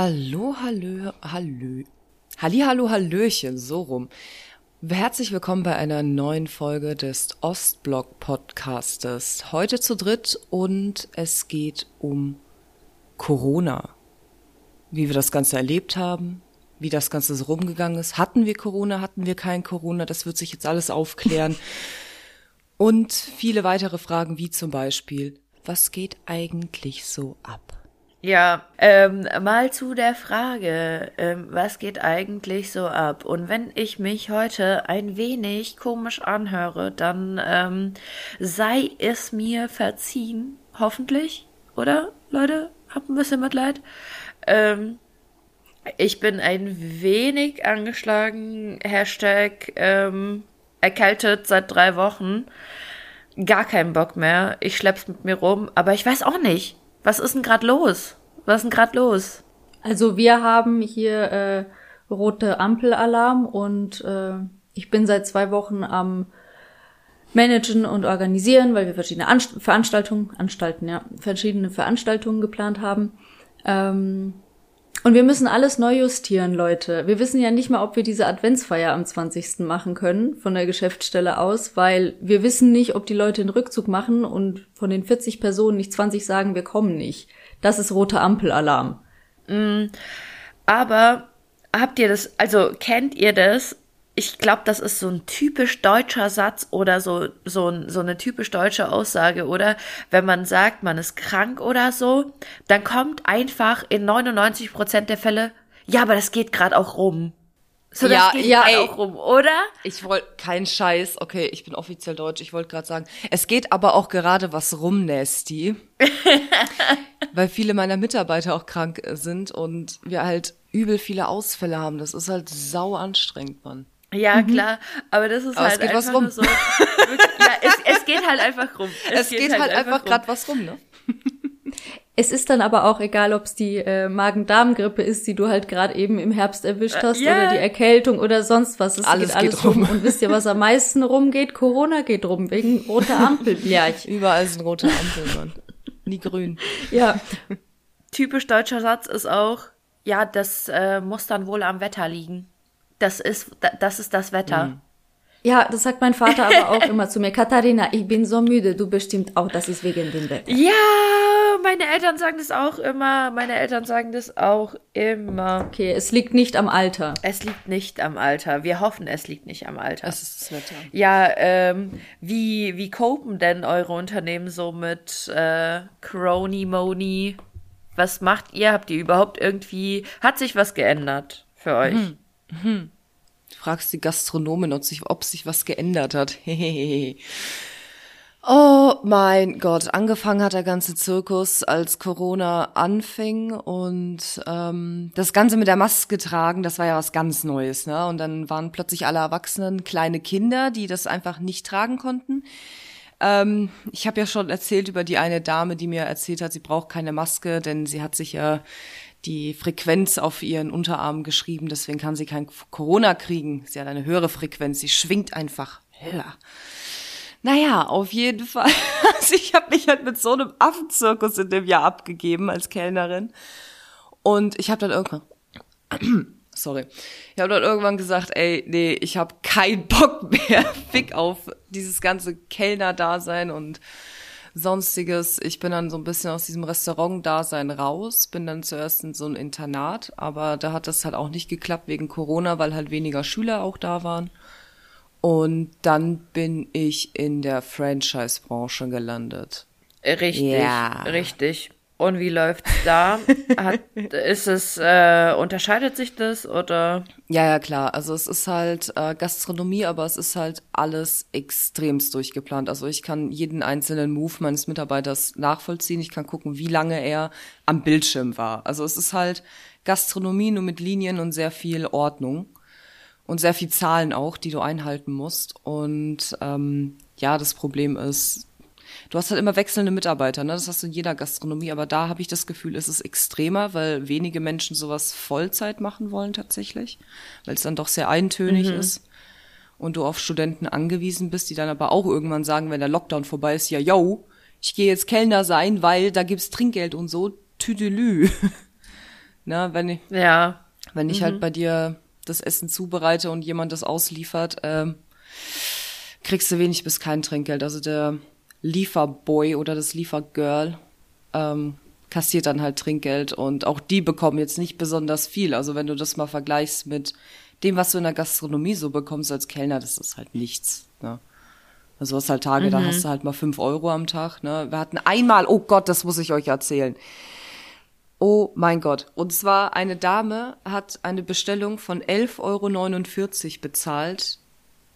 Hallo, hallo, hallo. Halli, hallo, hallöchen, so rum. Herzlich willkommen bei einer neuen Folge des Ostblock Podcastes. Heute zu dritt und es geht um Corona. Wie wir das Ganze erlebt haben, wie das Ganze so rumgegangen ist. Hatten wir Corona, hatten wir kein Corona? Das wird sich jetzt alles aufklären. Und viele weitere Fragen, wie zum Beispiel, was geht eigentlich so ab? Ja, ähm, mal zu der Frage, ähm, was geht eigentlich so ab? Und wenn ich mich heute ein wenig komisch anhöre, dann ähm, sei es mir verziehen, hoffentlich, oder Leute? Habt ein bisschen Mitleid. Ähm, ich bin ein wenig angeschlagen. Hashtag ähm, erkältet seit drei Wochen. Gar keinen Bock mehr. Ich schlepp's mit mir rum, aber ich weiß auch nicht. Was ist denn gerade los? Was ist denn gerade los? Also wir haben hier äh, rote Ampelalarm und äh, ich bin seit zwei Wochen am managen und organisieren, weil wir verschiedene Anst Veranstaltungen, Anstalten, ja, verschiedene Veranstaltungen geplant haben. Ähm, und wir müssen alles neu justieren, Leute. Wir wissen ja nicht mal, ob wir diese Adventsfeier am 20. machen können von der Geschäftsstelle aus, weil wir wissen nicht, ob die Leute den Rückzug machen und von den 40 Personen nicht 20 sagen, wir kommen nicht. Das ist roter Ampelalarm. Mm, aber habt ihr das, also kennt ihr das? ich glaube, das ist so ein typisch deutscher Satz oder so, so, so eine typisch deutsche Aussage, oder? Wenn man sagt, man ist krank oder so, dann kommt einfach in 99 Prozent der Fälle, ja, aber das geht gerade auch rum. So, das ja, geht ja, grad ey. auch rum, oder? Ich wollte kein Scheiß. Okay, ich bin offiziell deutsch. Ich wollte gerade sagen, es geht aber auch gerade was rum, Nasty. weil viele meiner Mitarbeiter auch krank sind und wir halt übel viele Ausfälle haben. Das ist halt sau anstrengend, Mann. Ja, klar, aber das ist Aber es halt geht einfach was rum. nur so. wirklich- ja, es, es geht halt einfach rum. Es, geht, halt einfach rum. gerade was rum, ne? Es ist dann aber auch egal, ob es die äh, Magen-Darm-Grippe ist, die du halt gerade eben im Herbst erwischt hast, ja. oder die Erkältung oder sonst was. Es Alles geht alles geht rum. rum. Und wisst ihr, was am meisten rumgeht? Corona geht rum, wegen roter Ampel. ja, ich, Überall sind rote Ampeln, Mann. Nie grün. ja. Typisch deutscher Satz ist auch, ja, das äh, muss dann wohl am Wetter liegen. Das ist, da- das ist das Wetter. Mhm. Ja, das sagt mein Vater aber auch immer zu mir. Katharina, ich bin so müde, du bestimmt auch, das ist wegen dem Wetter. Ja, meine Eltern sagen das auch immer. Meine Eltern sagen das auch immer. Okay, es liegt nicht am Alter. Es liegt nicht am Alter. Wir hoffen, es liegt nicht am Alter. Das ist das Wetter. ja, ähm, wie, wie copen denn eure Unternehmen so mit äh, Crony Moni? Was macht ihr? Habt ihr überhaupt irgendwie, hat sich was geändert für euch? Du fragst die Gastronomin, ob sich, ob sich was geändert hat. Hehehe. Oh mein Gott, angefangen hat der ganze Zirkus, als Corona anfing und ähm, das Ganze mit der Maske tragen, das war ja was ganz Neues, ne? Und dann waren plötzlich alle Erwachsenen kleine Kinder, die das einfach nicht tragen konnten. Ähm, ich habe ja schon erzählt über die eine Dame, die mir erzählt hat, sie braucht keine Maske, denn sie hat sich ja die Frequenz auf ihren Unterarm geschrieben, deswegen kann sie kein Corona kriegen. Sie hat eine höhere Frequenz, sie schwingt einfach höher. Naja, auf jeden Fall. Also ich habe mich halt mit so einem Affenzirkus in dem Jahr abgegeben als Kellnerin. Und ich habe dann irgendwann, sorry, ich habe dann irgendwann gesagt, ey, nee, ich habe keinen Bock mehr. Fick auf dieses ganze Kellner-Dasein und sonstiges. Ich bin dann so ein bisschen aus diesem Restaurant-Dasein raus, bin dann zuerst in so ein Internat, aber da hat das halt auch nicht geklappt wegen Corona, weil halt weniger Schüler auch da waren. Und dann bin ich in der Franchise-Branche gelandet. Richtig, Ja. richtig. Und wie läuft's da? Hat, ist es, äh, unterscheidet sich das oder? Ja, ja, klar. Also es ist halt äh, Gastronomie, aber es ist halt alles extremst durchgeplant. Also ich kann jeden einzelnen Move meines Mitarbeiters nachvollziehen. Ich kann gucken, wie lange er am Bildschirm war. Also es ist halt Gastronomie nur mit Linien und sehr viel Ordnung und sehr viel Zahlen auch, die du einhalten musst. Und ähm, ja, das Problem ist, du hast halt immer wechselnde Mitarbeiter, ne? Das hast du in jeder Gastronomie, aber da habe ich das Gefühl, es ist extremer, weil wenige Menschen sowas Vollzeit machen wollen tatsächlich, weil es dann doch sehr eintönig ist und du auf Studenten angewiesen bist, die dann aber auch irgendwann sagen, wenn der Lockdown vorbei ist, ja, yo, ich gehe jetzt Kellner sein, weil da gibt's Trinkgeld und so, tüdelü. Na, wenn ich, Ja. wenn ich halt bei dir das Essen zubereite und jemand das ausliefert, ähm, kriegst du wenig bis kein Trinkgeld. Also der Lieferboy oder das Liefergirl ähm, kassiert dann halt Trinkgeld und auch die bekommen jetzt nicht besonders viel. Also wenn du das mal vergleichst mit dem, was du in der Gastronomie so bekommst als Kellner, das ist halt nichts. Ne? Also du hast halt Tage, da hast du halt mal fünf Euro am Tag. Ne? Wir hatten einmal, oh Gott, das muss ich euch erzählen. Oh mein Gott. Und zwar eine Dame hat eine Bestellung von 11,49 Euro bezahlt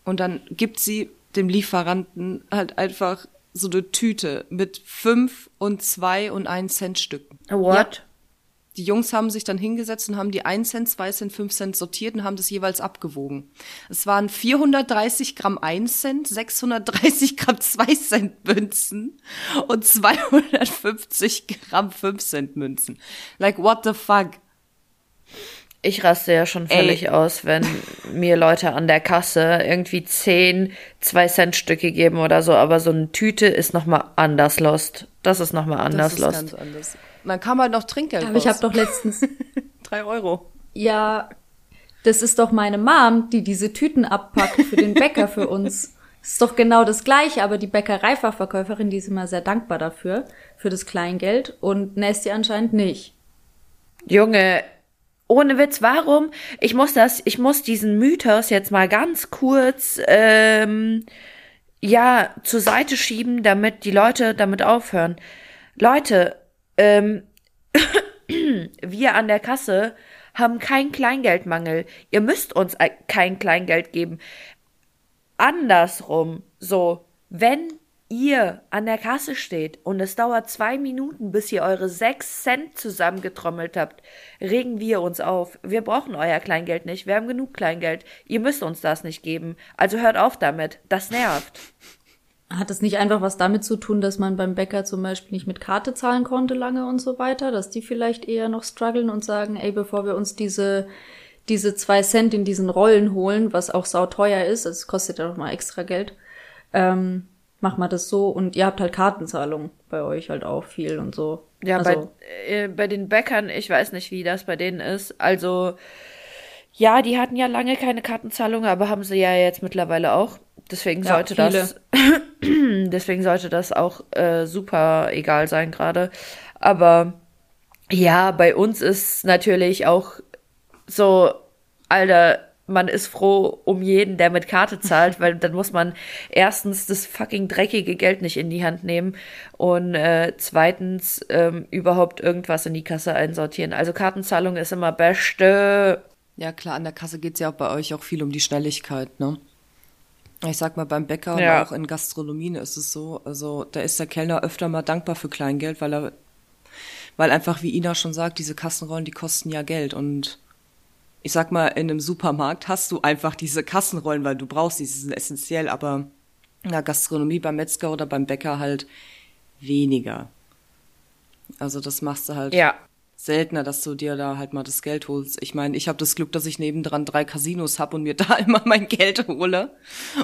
und dann gibt sie dem Lieferanten halt einfach so eine Tüte mit fünf und zwei und ein Cent Stücken. What? Die Jungs haben sich dann hingesetzt und haben die 1 Cent, 2 Cent, 5 Cent sortiert und haben das jeweils abgewogen. Es waren 430 Gramm 1 Cent, 630 Gramm 2 Cent Münzen und 250 Gramm 5 Cent Münzen. Like, what the fuck? Ich raste ja schon völlig Ey. aus, wenn mir Leute an der Kasse irgendwie 10 2-Cent-Stücke geben oder so, aber so eine Tüte ist nochmal anders lost. Das ist nochmal anders Das ist lost. ganz anders. Dann kam halt noch Trinkgeld Aber ich habe raus. doch letztens, Drei Euro. ja, das ist doch meine Mom, die diese Tüten abpackt für den Bäcker für uns. Das ist doch genau das Gleiche, aber die Bäckereifachverkäuferin, die ist immer sehr dankbar dafür, für das Kleingeld und Nasty anscheinend nicht. Junge, ohne Witz, warum? Ich muss das, ich muss diesen Mythos jetzt mal ganz kurz, ähm, ja, zur Seite schieben, damit die Leute damit aufhören. Leute, ähm, wir an der Kasse haben keinen Kleingeldmangel. Ihr müsst uns kein Kleingeld geben. Andersrum, so, wenn ihr an der Kasse steht und es dauert zwei Minuten, bis ihr eure sechs Cent zusammengetrommelt habt, regen wir uns auf. Wir brauchen euer Kleingeld nicht. Wir haben genug Kleingeld. Ihr müsst uns das nicht geben. Also hört auf damit. Das nervt. Hat es nicht einfach was damit zu tun, dass man beim Bäcker zum Beispiel nicht mit Karte zahlen konnte lange und so weiter, dass die vielleicht eher noch strugglen und sagen, ey, bevor wir uns diese diese zwei Cent in diesen Rollen holen, was auch sauteuer ist, es kostet ja noch mal extra Geld, ähm, mach mal das so und ihr habt halt Kartenzahlung bei euch halt auch viel und so. Ja, also, bei, äh, bei den Bäckern, ich weiß nicht, wie das bei denen ist. Also, ja, die hatten ja lange keine Kartenzahlung, aber haben sie ja jetzt mittlerweile auch. Deswegen Ja, sollte viele. das, deswegen sollte das auch äh, super egal sein gerade. Aber ja, bei uns ist natürlich auch so, Alter, man ist froh um jeden, der mit Karte zahlt, weil dann muss man erstens das fucking dreckige Geld nicht in die Hand nehmen und äh, zweitens ähm, überhaupt irgendwas in die Kasse einsortieren. Also Kartenzahlung ist immer beste. Ja, klar, an der Kasse geht's ja auch bei euch auch viel um die Schnelligkeit, ne? Ich sag mal, beim Bäcker Ja. und auch in Gastronomien ist es so, also da ist der Kellner öfter mal dankbar für Kleingeld, weil er, weil einfach, wie Ina schon sagt, diese Kassenrollen, die kosten ja Geld und ich sag mal, in einem Supermarkt hast du einfach diese Kassenrollen, weil du brauchst die, die sind essentiell, aber in der Gastronomie, beim Metzger oder beim Bäcker halt weniger. Also das machst du halt Ja. Seltener, dass du dir da halt mal das Geld holst. Ich meine, ich habe das Glück, dass ich nebendran drei Casinos hab und mir da immer mein Geld hole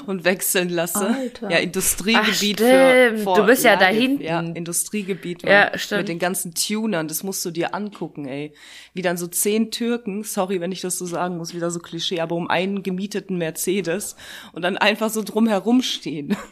und wechseln lasse. Alter. Ja, Industriegebiet Ach, für vor- Du bist ja da Lage- hinten. Ja, Industriegebiet Ja, mit- stimmt. mit den ganzen Tunern, das musst du dir angucken, ey. Wie dann so zehn Türken, sorry, wenn ich das so sagen muss, wieder so Klischee, aber um einen gemieteten Mercedes und dann einfach so drum herum stehen.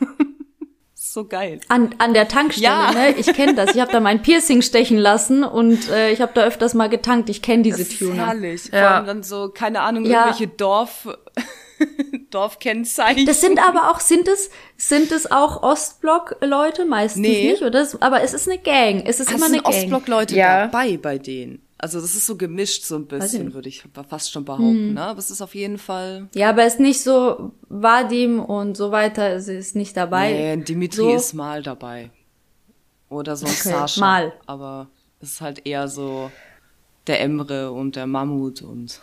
so geil. An, an der Tankstelle, Ja. ne? Ich kenne das. Ich habe da mein Piercing stechen lassen und äh, ich habe da öfters mal getankt. Ich kenne diese Das ist Tuner. herrlich. Vor Ja. allem dann so, keine Ahnung, Ja. irgendwelche Dorf, Dorfkennzeichen. Das sind aber auch, sind es, sind es auch Ostblock-Leute? Meistens Nee. nicht, oder? Aber es ist eine Gang. Es ist es immer eine sind Gang. Ostblock-Leute Ja. dabei bei denen. Also das ist so gemischt so ein bisschen, würde ich fast schon behaupten. Ne? Aber es ist auf jeden Fall. Ja, aber es ist nicht so Vadim und so weiter. Es ist nicht dabei. Nee, Dimitri so. ist mal dabei. Oder so ein Okay, Sascha. mal. Aber es ist halt eher so der Emre und der Mammut und.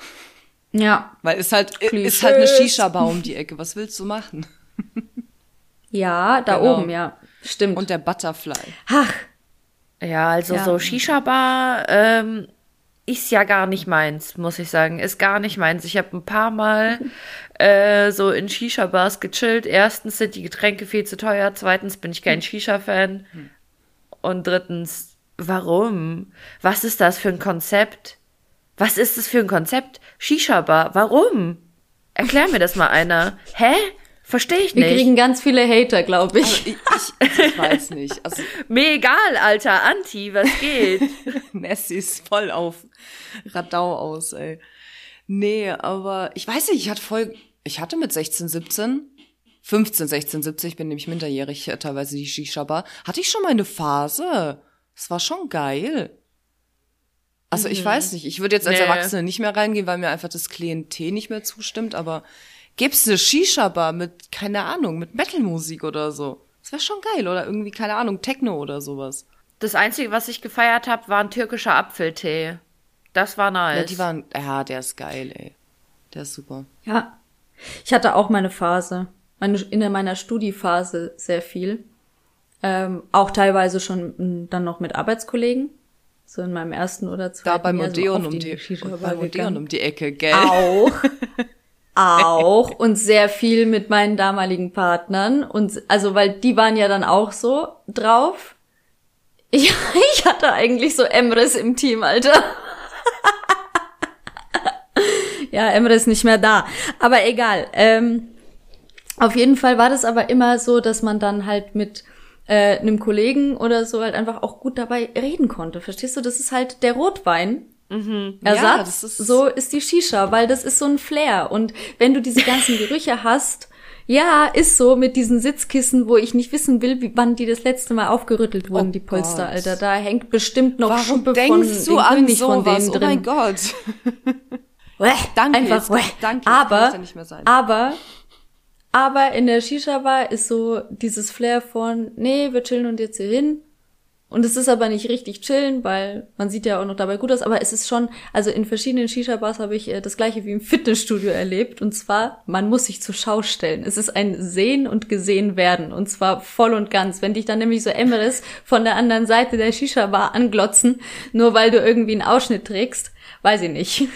Ja. Weil es halt, ist Klischees. halt eine Shisha-Bar um die Ecke. Was willst du machen? Ja, da Genau. oben, ja. Stimmt. Und der Butterfly. Ach, Ja, also Ja. so Shisha-Bar ähm, ist ja gar nicht meins, muss ich sagen. Ist gar nicht meins. Ich habe ein paar Mal äh, so in Shisha-Bars gechillt. Erstens sind die Getränke viel zu teuer. Zweitens bin ich kein Shisha-Fan. Und drittens, warum? Was ist das für ein Konzept? Was ist das für ein Konzept? Shisha-Bar, warum? Erklär mir das mal einer. Hä? Verstehe ich nicht. Wir kriegen ganz viele Hater, glaube ich. Also ich, ich, also ich weiß nicht. Also Mir egal, Alter, Anti, was geht? Messi ist voll auf Radau aus, ey. Nee, aber ich weiß nicht, ich hatte voll, ich hatte mit 16, 17, 15, 16, 17, ich bin nämlich minderjährig, äh, teilweise die Shisha-Bar, hatte ich schon mal eine Phase. Es war schon geil. Also ich weiß nicht, ich würde jetzt als Nee. Erwachsene nicht mehr reingehen, weil mir einfach das Klientel nicht mehr zustimmt, aber gibt's eine Shisha-Bar mit, keine Ahnung, mit Metal-Musik oder so? Das wäre schon geil, oder irgendwie, keine Ahnung, Techno oder sowas. Das Einzige, was ich gefeiert habe, war ein türkischer Apfeltee. Das war nice. Ja, die waren, ja, der ist geil, ey. Der ist super. Ja. Ich hatte auch meine Phase. Meine, in meiner Studiephase sehr viel. Ähm, auch teilweise schon dann noch mit Arbeitskollegen. So in meinem ersten oder zweiten Da beim Jahr Odeon um die, beim Odeon um die Ecke, gell? Auch. auch und sehr viel mit meinen damaligen Partnern und also weil die waren ja dann auch so drauf. Ich, ich hatte eigentlich so Emres im Team, Alter. ja, Emre ist nicht mehr da, aber egal. Ähm, auf jeden Fall war das aber immer so, dass man dann halt mit äh, einem Kollegen oder so halt einfach auch gut dabei reden konnte. Verstehst du? Das ist halt der Rotwein. Ja, Ersatz, das ist- so ist die Shisha, weil das ist so ein Flair. Und wenn du diese ganzen Gerüche hast, ja, ist so mit diesen Sitzkissen, wo ich nicht wissen will, wie, wann die das letzte Mal aufgerüttelt wurden, Oh die Polster, Gott. Alter. Da hängt bestimmt noch Warum Schuppe denkst von du an von sowas? denen Oh drin. mein Gott. Danke, einfach, jetzt- danke, aber, nicht aber, aber in der Shisha-Bar ist so dieses Flair von, nee, wir chillen und jetzt hier hin. Und es ist aber nicht richtig chillen, weil man sieht ja auch noch dabei gut aus, aber es ist schon, also in verschiedenen Shisha-Bars habe ich äh, das gleiche wie im Fitnessstudio erlebt. Und zwar, man muss sich zur Schau stellen. Es ist ein Sehen und Gesehen werden. Und zwar voll und ganz. Wenn dich dann nämlich so Emres von der anderen Seite der Shisha-Bar anglotzen, nur weil du irgendwie einen Ausschnitt trägst, weiß ich nicht.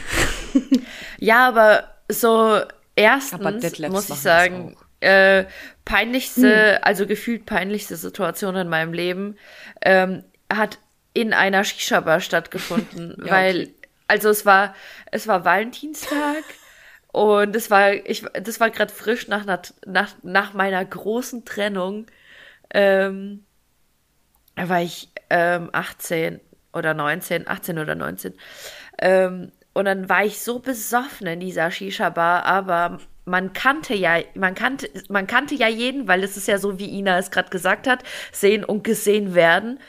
Ja, aber so erstens muss ich sagen, äh, peinlichste, also gefühlt peinlichste Situation in meinem Leben ähm, hat in einer Shisha-Bar stattgefunden, Ja, weil okay. also es war es war Valentinstag und es war ich das war gerade frisch nach, nach nach meiner großen Trennung ähm, da war ich ähm, 18 oder 19, 18 oder 19. Ähm, und dann war ich so besoffen in dieser Shisha-Bar, aber man kannte ja, man kannte, man kannte ja jeden, weil es ist ja so, wie Ina es gerade gesagt hat, sehen und gesehen werden.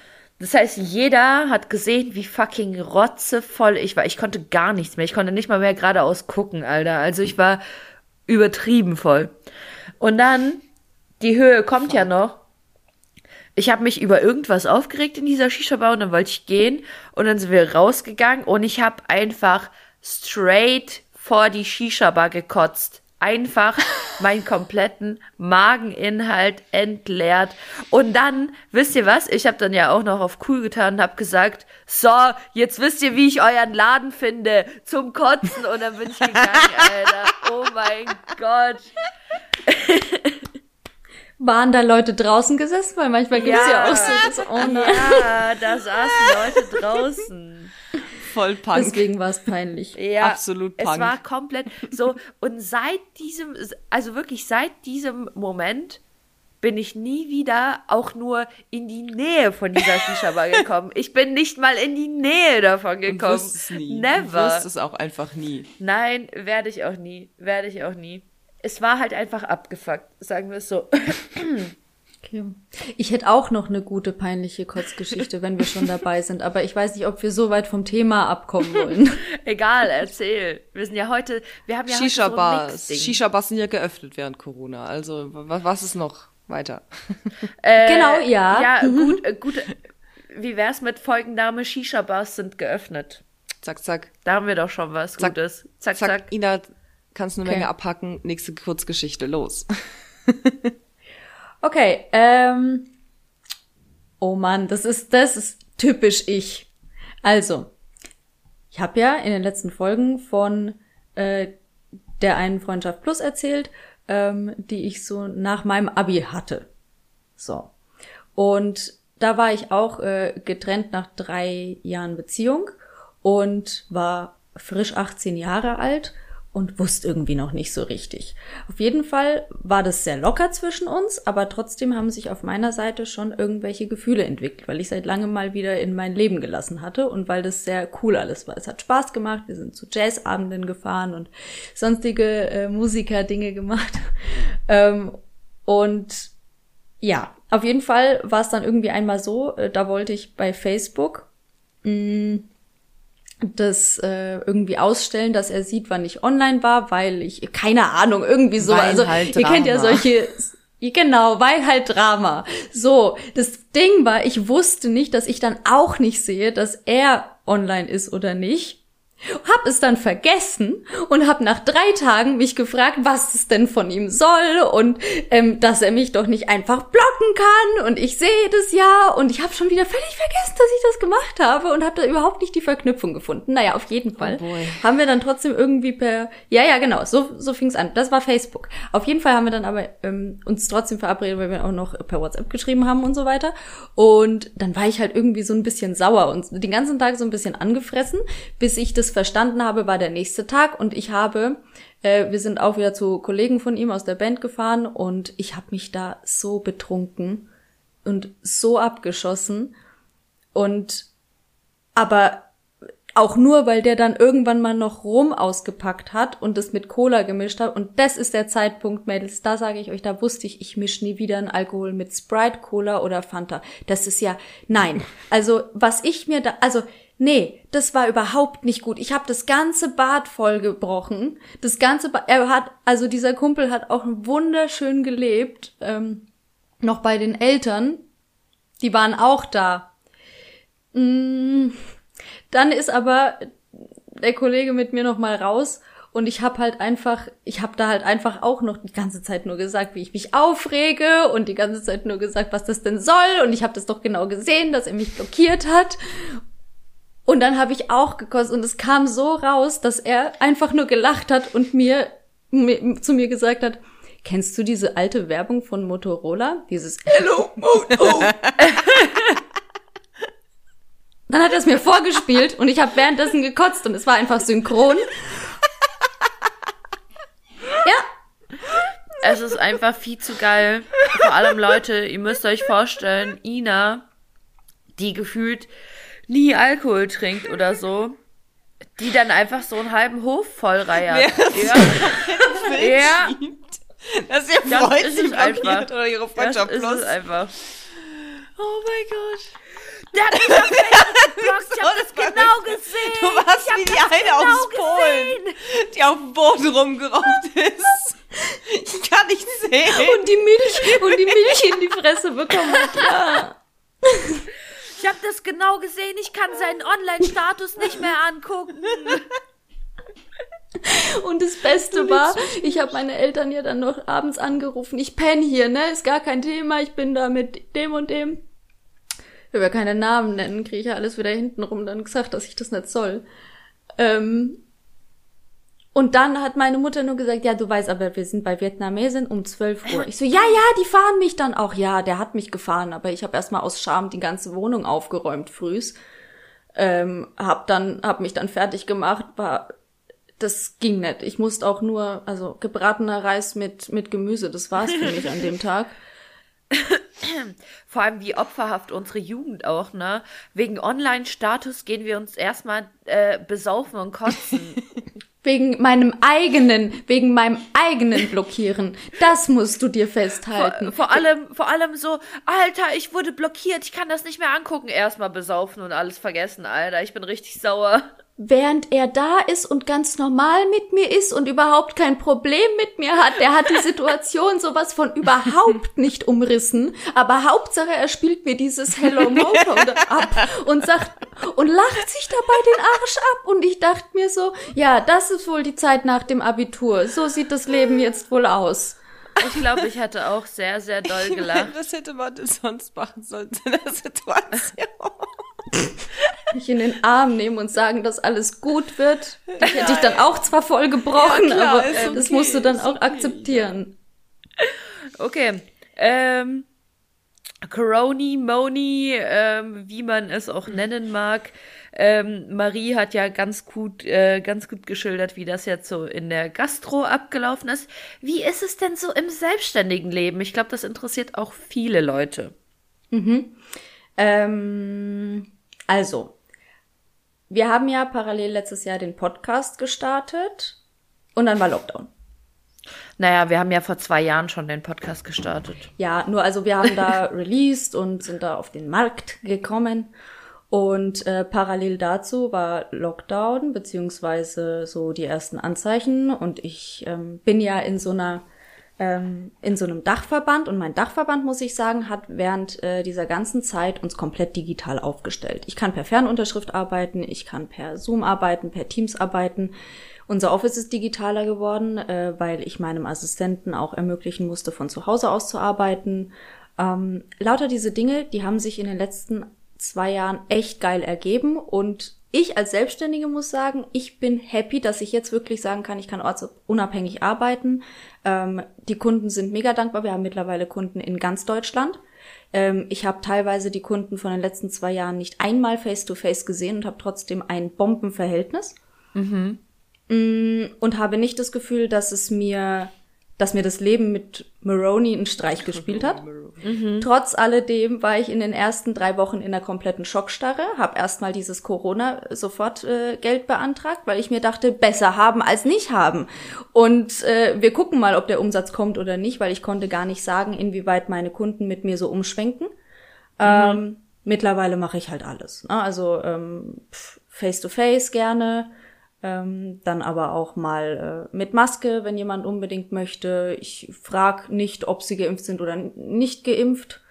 Das heißt, jeder hat gesehen, wie fucking rotzevoll ich war. Ich konnte gar nichts mehr. Ich konnte nicht mal mehr geradeaus gucken, Alter. Also ich war übertrieben voll. Und dann, die Höhe kommt ja noch. Ich habe mich über irgendwas aufgeregt in dieser Shisha-Bar und dann wollte ich gehen und dann sind wir rausgegangen und ich habe einfach straight vor die Shisha-Bar gekotzt. Einfach meinen kompletten Mageninhalt entleert. Und dann, wisst ihr was? Ich habe dann ja auch noch auf cool getan und habe gesagt, so, jetzt wisst ihr, wie ich euren Laden finde. Zum Kotzen. Und dann bin ich gegangen, Alter. Oh mein Gott. Waren da Leute draußen gesessen? Weil manchmal gibt's ja, Ja. auch so das, oh nein. Ja, da saßen Leute draußen. Voll Punk. Deswegen war es peinlich. Ja, Absolut Es Punk. war komplett so. Und seit diesem, also wirklich seit diesem Moment bin ich nie wieder auch nur in die Nähe von dieser Shisha-Bar gekommen. Ich bin nicht mal in die Nähe davon gekommen. wirst es nie. Du Never. wirst es auch einfach nie. Nein, werde ich auch nie. Werde ich auch nie. Es war halt einfach abgefuckt, sagen wir es so. Okay. Ich hätte auch noch eine gute peinliche Kotzgeschichte, wenn wir schon dabei sind, aber ich weiß nicht, ob wir so weit vom Thema abkommen wollen. Egal, erzähl. Wir sind ja heute, wir haben ja heute so ein Shisha-Bars. Mixding. Shisha-Bars sind ja geöffnet während Corona. Also, wa- was ist noch weiter? Äh, Genau, ja. Ja, gut, äh, gut. Wie wär's mit Folgendame? Shisha-Bars sind geöffnet. Zack, zack. Da haben wir doch schon was Zack. Gutes. Zack, Zack, zack. Ina, kannst eine Okay. Menge abhacken. Nächste Kurzgeschichte, los. Okay, ähm. Oh Mann, das ist, das ist typisch ich. Also, ich habe ja in den letzten Folgen von äh, der einen Freundschaft Plus erzählt, ähm, die ich so nach meinem Abi hatte. So. Und da war ich auch äh, getrennt nach drei Jahren Beziehung und war frisch 18 Jahre alt und wusste irgendwie noch nicht so richtig. Auf jeden Fall war das sehr locker zwischen uns, aber trotzdem haben sich auf meiner Seite schon irgendwelche Gefühle entwickelt, weil ich seit langem mal wieder in mein Leben gelassen hatte und weil das sehr cool alles war. Es hat Spaß gemacht, wir sind zu Jazzabenden gefahren und sonstige äh, Musiker-Dinge gemacht. ähm, und ja, auf jeden Fall war es dann irgendwie einmal so, äh, da wollte ich bei Facebook mh, mm, das äh, irgendwie ausstellen, dass er sieht, wann ich online war, weil ich keine Ahnung irgendwie so. Weil also halt ihr kennt ja solche. Genau, weil halt Drama. So, das Ding war, ich wusste nicht, dass ich dann auch nicht sehe, dass er online ist oder nicht. Hab es dann vergessen und hab nach drei Tagen mich gefragt, was es denn von ihm soll und ähm, dass er mich doch nicht einfach blocken kann und ich sehe das ja und ich habe schon wieder völlig vergessen, dass ich das gemacht habe und habe da überhaupt nicht die Verknüpfung gefunden. Naja, auf jeden Fall boy. haben wir dann trotzdem irgendwie per, ja, ja, genau, so, so fing es an. Das war Facebook. Auf jeden Fall haben wir dann aber ähm, uns trotzdem verabredet, weil wir auch noch per WhatsApp geschrieben haben und so weiter. Und dann war ich halt irgendwie so ein bisschen sauer und den ganzen Tag so ein bisschen angefressen, bis ich das verstanden habe, war der nächste Tag und ich habe, äh, wir sind auch wieder zu Kollegen von ihm aus der Band gefahren und ich habe mich da so betrunken und so abgeschossen und aber auch nur, weil der dann irgendwann mal noch Rum ausgepackt hat und das mit Cola gemischt hat. Und das ist der Zeitpunkt, Mädels, da sage ich euch, da wusste ich, ich mische nie wieder einen Alkohol mit Sprite, Cola oder Fanta. Das ist ja, nein. Also, was ich mir da, also, nee, das war überhaupt nicht gut. Ich habe das ganze Bad voll gebrochen. Das ganze Bad, er hat, also dieser Kumpel hat auch wunderschön gelebt, ähm, noch bei den Eltern. Die waren auch da. Mm, dann ist aber der Kollege mit mir noch mal raus und ich habe halt einfach, ich habe da halt einfach auch noch die ganze Zeit nur gesagt, wie ich mich aufrege und die ganze Zeit nur gesagt, was das denn soll und ich habe das doch genau gesehen, dass er mich blockiert hat. Und dann habe ich auch gekostet und es kam so raus, dass er einfach nur gelacht hat und mir, mir zu mir gesagt hat, kennst du diese alte Werbung von Motorola? Dieses Hello Moto. Dann hat er es mir vorgespielt und ich habe währenddessen gekotzt und es war einfach synchron. Ja, Es ist einfach viel zu geil. Vor allem Leute, ihr müsst euch vorstellen, Ina, die gefühlt nie Alkohol trinkt oder so, die dann einfach so einen halben Hof voll reiert. Ja. Ja. Dass ihr Das Freund ist sie blockiert oder ihre Das Freundschaft ist plus. es einfach. Oh mein Gott. Der hat mich auf Facebook geblockt, ich hab das das genau das- gesehen. Du warst wie die das eine genau aus Polen, die auf dem Boden rumgeraucht ist. Ich kann nicht sehen. und die Milch und die Milch in die Fresse bekommen. Ja. Ich hab das genau gesehen, ich kann seinen Online-Status nicht mehr angucken. Und das Beste war, ich habe meine Eltern ja dann noch abends angerufen. Ich penne hier, ne? Ist gar kein Thema. Ich bin da mit dem und dem. Ich will ja keine Namen nennen, kriege ich ja alles wieder hintenrum dann gesagt, dass ich das nicht soll. Ähm, und dann hat meine Mutter nur gesagt, ja, du weißt, aber wir sind bei Vietnamesen um 12 Uhr. Ich so, ja, ja, die fahren mich dann auch. Ja, der hat mich gefahren, aber ich habe erstmal aus Scham die ganze Wohnung aufgeräumt frühs. Ähm, hab dann, hab mich dann fertig gemacht, war, das ging nicht. Ich musste auch nur, also gebratener Reis mit, mit Gemüse, das war's für mich an dem Tag. Vor allem wie opferhaft unsere Jugend auch, ne? Wegen Online-Status gehen wir uns erstmal äh, besaufen und kotzen. Wegen meinem eigenen, wegen meinem eigenen Blockieren. Das musst du dir festhalten. vor, vor allem, vor allem so, Alter, ich wurde blockiert, ich kann das nicht mehr angucken. Erstmal besaufen und alles vergessen, Alter. Ich bin richtig sauer. Während er da ist und ganz normal mit mir ist und überhaupt kein Problem mit mir hat. Der hat die Situation sowas von überhaupt nicht umrissen. Aber Hauptsache, er spielt mir dieses Hello Motor ab und sagt und lacht sich dabei den Arsch ab. Und ich dachte mir so, ja, das ist wohl die Zeit nach dem Abitur. So sieht das Leben jetzt wohl aus. Ich glaube, ich hätte auch sehr, sehr doll gelacht. Was hätte man denn sonst machen sollen in der Situation? Mich in den Arm nehmen und sagen, dass alles gut wird. Die hätte ich dann auch zwar voll gebrochen, Ja, klar, aber ist das okay, musst du dann auch okay, akzeptieren. Okay. Ähm, Coroni, Moni, ähm, wie man es auch nennen mag. Ähm, Marie hat ja ganz gut, äh, ganz gut geschildert, wie das jetzt so in der Gastro abgelaufen ist. Wie ist es denn so im selbstständigen Leben? Ich glaube, das interessiert auch viele Leute. Mhm. Ähm, also, wir haben ja parallel letztes Jahr den Podcast gestartet und dann war Lockdown. Naja, wir haben ja vor zwei Jahren schon den Podcast gestartet. Ja, nur also wir haben da released und sind da auf den Markt gekommen. Und äh, parallel dazu war Lockdown, beziehungsweise so die ersten Anzeichen. Und ich ähm, bin ja in so einer ähm, in so einem Dachverband und mein Dachverband, muss ich sagen, hat während äh, dieser ganzen Zeit uns komplett digital aufgestellt. Ich kann per Fernunterschrift arbeiten, ich kann per Zoom arbeiten, per Teams arbeiten. Unser Office ist digitaler geworden, äh, weil ich meinem Assistenten auch ermöglichen musste, von zu Hause aus zu arbeiten. Ähm, lauter diese Dinge, die haben sich in den letzten zwei Jahren echt geil ergeben und ich als Selbstständige muss sagen, ich bin happy, dass ich jetzt wirklich sagen kann, ich kann ortsunabhängig arbeiten. Ähm, die Kunden sind mega dankbar. Wir haben mittlerweile Kunden in ganz Deutschland. Ähm, ich habe teilweise die Kunden von den letzten zwei Jahren nicht einmal face-to-face -face gesehen und habe trotzdem ein Bombenverhältnis. Mhm. Mm, und habe nicht das Gefühl, dass es mir, dass mir das Leben mit Maroney einen Streich gespielt hat. Mhm. Trotz alledem war ich in den ersten drei Wochen in einer kompletten Schockstarre, habe erstmal dieses Corona sofort äh, Geld beantragt, weil ich mir dachte, besser haben als nicht haben. Und äh, wir gucken mal, ob der Umsatz kommt oder nicht, weil ich konnte gar nicht sagen, inwieweit meine Kunden mit mir so umschwenken. Mhm. Ähm, mittlerweile mache ich halt alles. Ne? Also ähm, face to face gerne ähm, dann aber auch mal äh, mit Maske, wenn jemand unbedingt möchte. Ich frage nicht, ob sie geimpft sind oder nicht geimpft.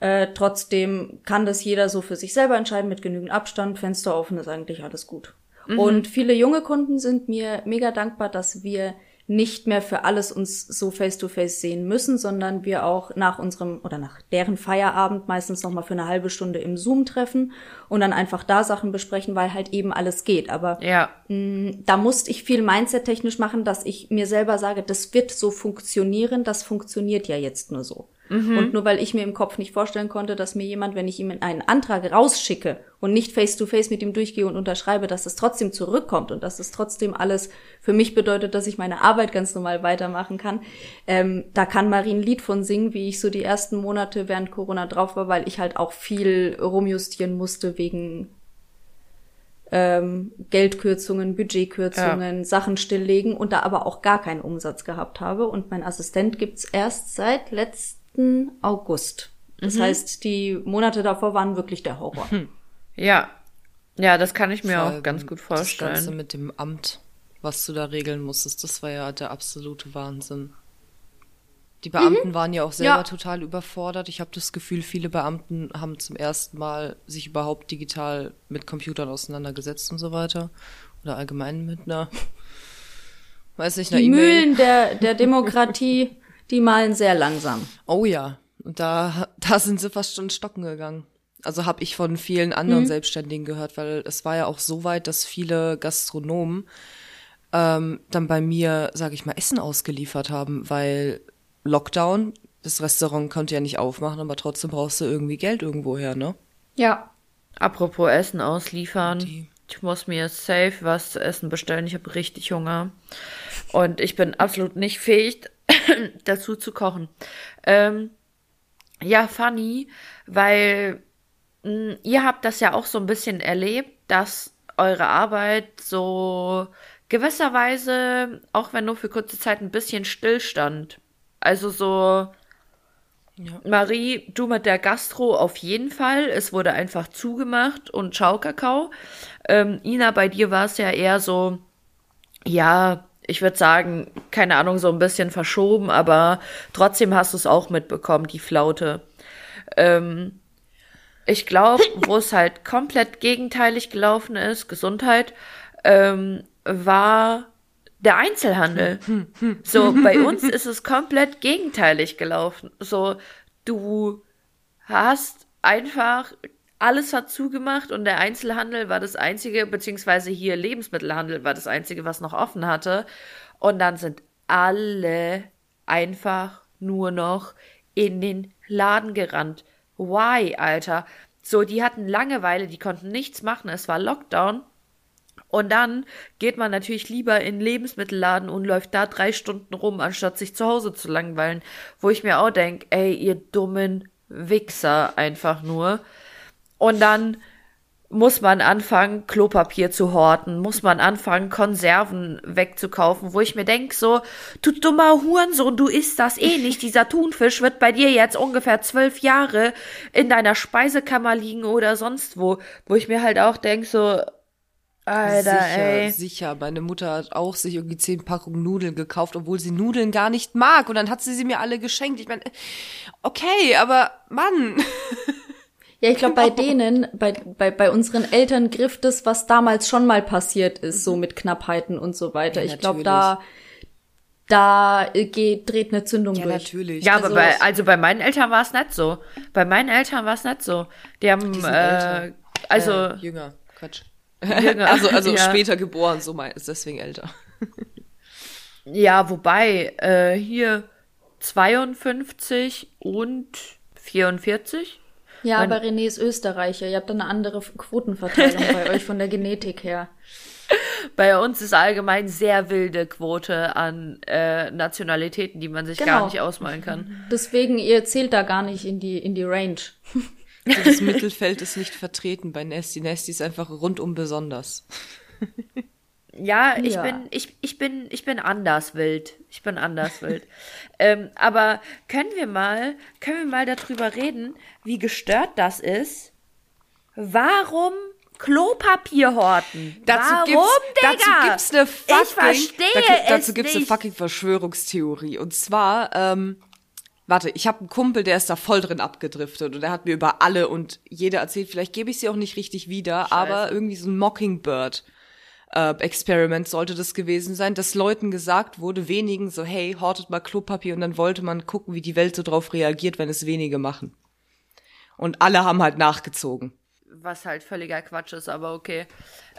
Äh, trotzdem kann das jeder so für sich selber entscheiden mit genügend Abstand. Fenster offen ist eigentlich alles gut. Mhm. Und viele junge Kunden sind mir mega dankbar, dass wir nicht mehr für alles uns so face-to-face -face sehen müssen, sondern wir auch nach unserem oder nach deren Feierabend meistens noch mal für eine halbe Stunde im Zoom treffen und dann einfach da Sachen besprechen, weil halt eben alles geht. Aber ja. mh, da musste ich viel Mindset-technisch machen, dass ich mir selber sage, das wird so funktionieren, das funktioniert ja jetzt nur so. Mhm. Und nur weil ich mir im Kopf nicht vorstellen konnte, dass mir jemand, wenn ich ihm einen Antrag rausschicke und nicht face to face mit ihm durchgehe und unterschreibe, dass es trotzdem zurückkommt und dass es trotzdem alles für mich bedeutet, dass ich meine Arbeit ganz normal weitermachen kann. Ähm, da kann Marie ein Lied von singen, wie ich so die ersten Monate während Corona drauf war, weil ich halt auch viel rumjustieren musste wegen ähm, Geldkürzungen, Budgetkürzungen, ja. Sachen stilllegen und da aber auch gar keinen Umsatz gehabt habe. Und mein Assistent gibt's erst seit letztem August. Das mhm. heißt, die Monate davor waren wirklich der Horror. Hm. Ja. Ja, das kann ich mir Vor auch ganz gut vorstellen. Das Ganze mit dem Amt, was du da regeln musstest, das war ja der absolute Wahnsinn. Die Beamten mhm. waren ja auch selber ja. total überfordert. Ich habe das Gefühl, viele Beamten haben zum ersten Mal sich überhaupt digital mit Computern auseinandergesetzt und so weiter. Oder allgemein mit einer, weiß nicht, einer Die Mühlen der, der Demokratie die malen sehr langsam. Oh ja, und da, da sind sie fast schon stocken gegangen. Also habe ich von vielen anderen mhm. Selbstständigen gehört, weil es war ja auch so weit, dass viele Gastronomen ähm, dann bei mir, sage ich mal, Essen ausgeliefert haben, weil Lockdown, das Restaurant konnte ja nicht aufmachen, aber trotzdem brauchst du irgendwie Geld irgendwoher, ne? Ja. Apropos Essen ausliefern. Die. Ich muss mir safe was zu essen bestellen. Ich habe richtig Hunger. Und ich bin absolut nicht fähig, dazu zu kochen. Ähm, ja, funny, weil mh, hm, ihr habt das ja auch so ein bisschen erlebt, dass eure Arbeit so gewisserweise, auch wenn nur für kurze Zeit, ein bisschen stillstand. Also so, ja. Marie, du mit der Gastro auf jeden Fall. Es wurde einfach zugemacht und Schaukakao. Ähm, Ina, bei dir war es ja eher so, ja, ich würde sagen, keine Ahnung, so ein bisschen verschoben, aber trotzdem hast du es auch mitbekommen, die Flaute. Ähm, ich glaube, wo es halt komplett gegenteilig gelaufen ist, Gesundheit, ähm, war der Einzelhandel. So, bei uns ist es komplett gegenteilig gelaufen. So, du hast einfach alles hat zugemacht und der Einzelhandel war das einzige, beziehungsweise hier Lebensmittelhandel war das einzige, was noch offen hatte. Und dann sind alle einfach nur noch in den Laden gerannt. Why, Alter? So, die hatten Langeweile, die konnten nichts machen, es war Lockdown. Und dann geht man natürlich lieber in den Lebensmittelladen und läuft da drei Stunden rum, anstatt sich zu Hause zu langweilen. Wo ich mir auch denk, ey, ihr dummen Wichser einfach nur. Und dann muss man anfangen, Klopapier zu horten, muss man anfangen, Konserven wegzukaufen, wo ich mir denk so, du dummer Hurensohn, du isst das eh nicht. Dieser Thunfisch wird bei dir jetzt ungefähr zwölf Jahre in deiner Speisekammer liegen oder sonst wo, wo ich mir halt auch denk so, Alter, sicher, ey. sicher. Meine Mutter hat auch sich irgendwie zehn Packungen Nudeln gekauft, obwohl sie Nudeln gar nicht mag. Und dann hat sie sie mir alle geschenkt. Ich meine, okay, aber Mann. Ja, ich glaube, bei denen, bei, bei, bei unseren Eltern griff das, was damals schon mal passiert ist, so mit Knappheiten und so weiter. Ja, ich glaube, da, da geht, dreht eine Zündung Ja, durch. natürlich. Ja, Also- aber bei, also bei meinen Eltern war es nicht so. Bei meinen Eltern war es nicht so. Die haben, Die äh, also, äh, jünger. Quatsch. Also, also Ja. später geboren, so mein, ist deswegen älter. ja, wobei, äh, hier 52 und 44. Ja, Mein- aber René ist Österreicher. Ihr habt da eine andere Quotenverteilung bei euch von der Genetik her. Bei uns ist allgemein sehr wilde Quote an äh, Nationalitäten, die man sich Genau. gar nicht ausmalen kann. Deswegen, ihr zählt da gar nicht in die, in die Range. Also das Mittelfeld ist nicht vertreten bei Nasty. Nasty ist einfach rundum besonders. Ja, ich Ja. bin, ich, ich bin, ich bin anders wild. Ich bin anders wild. ähm, aber können wir mal, können wir mal darüber reden, wie gestört das ist? Warum Klopapier horten? Dazu Warum, gibt's, Digga? dazu gibt's eine fucking, ich verstehe da, dazu es gibt's nicht. eine fucking Verschwörungstheorie. Und zwar, ähm, warte, ich habe einen Kumpel, der ist da voll drin abgedriftet und der hat mir über alle und jeder erzählt, vielleicht gebe ich sie auch nicht richtig wieder, aber irgendwie so ein Mockingbird. Äh, Experiment sollte das gewesen sein, dass Leuten gesagt wurde, wenigen so, hey, hortet mal Klopapier und dann wollte man gucken, wie die Welt so drauf reagiert, wenn es wenige machen. Und alle haben halt nachgezogen. Was halt völliger Quatsch ist, aber okay.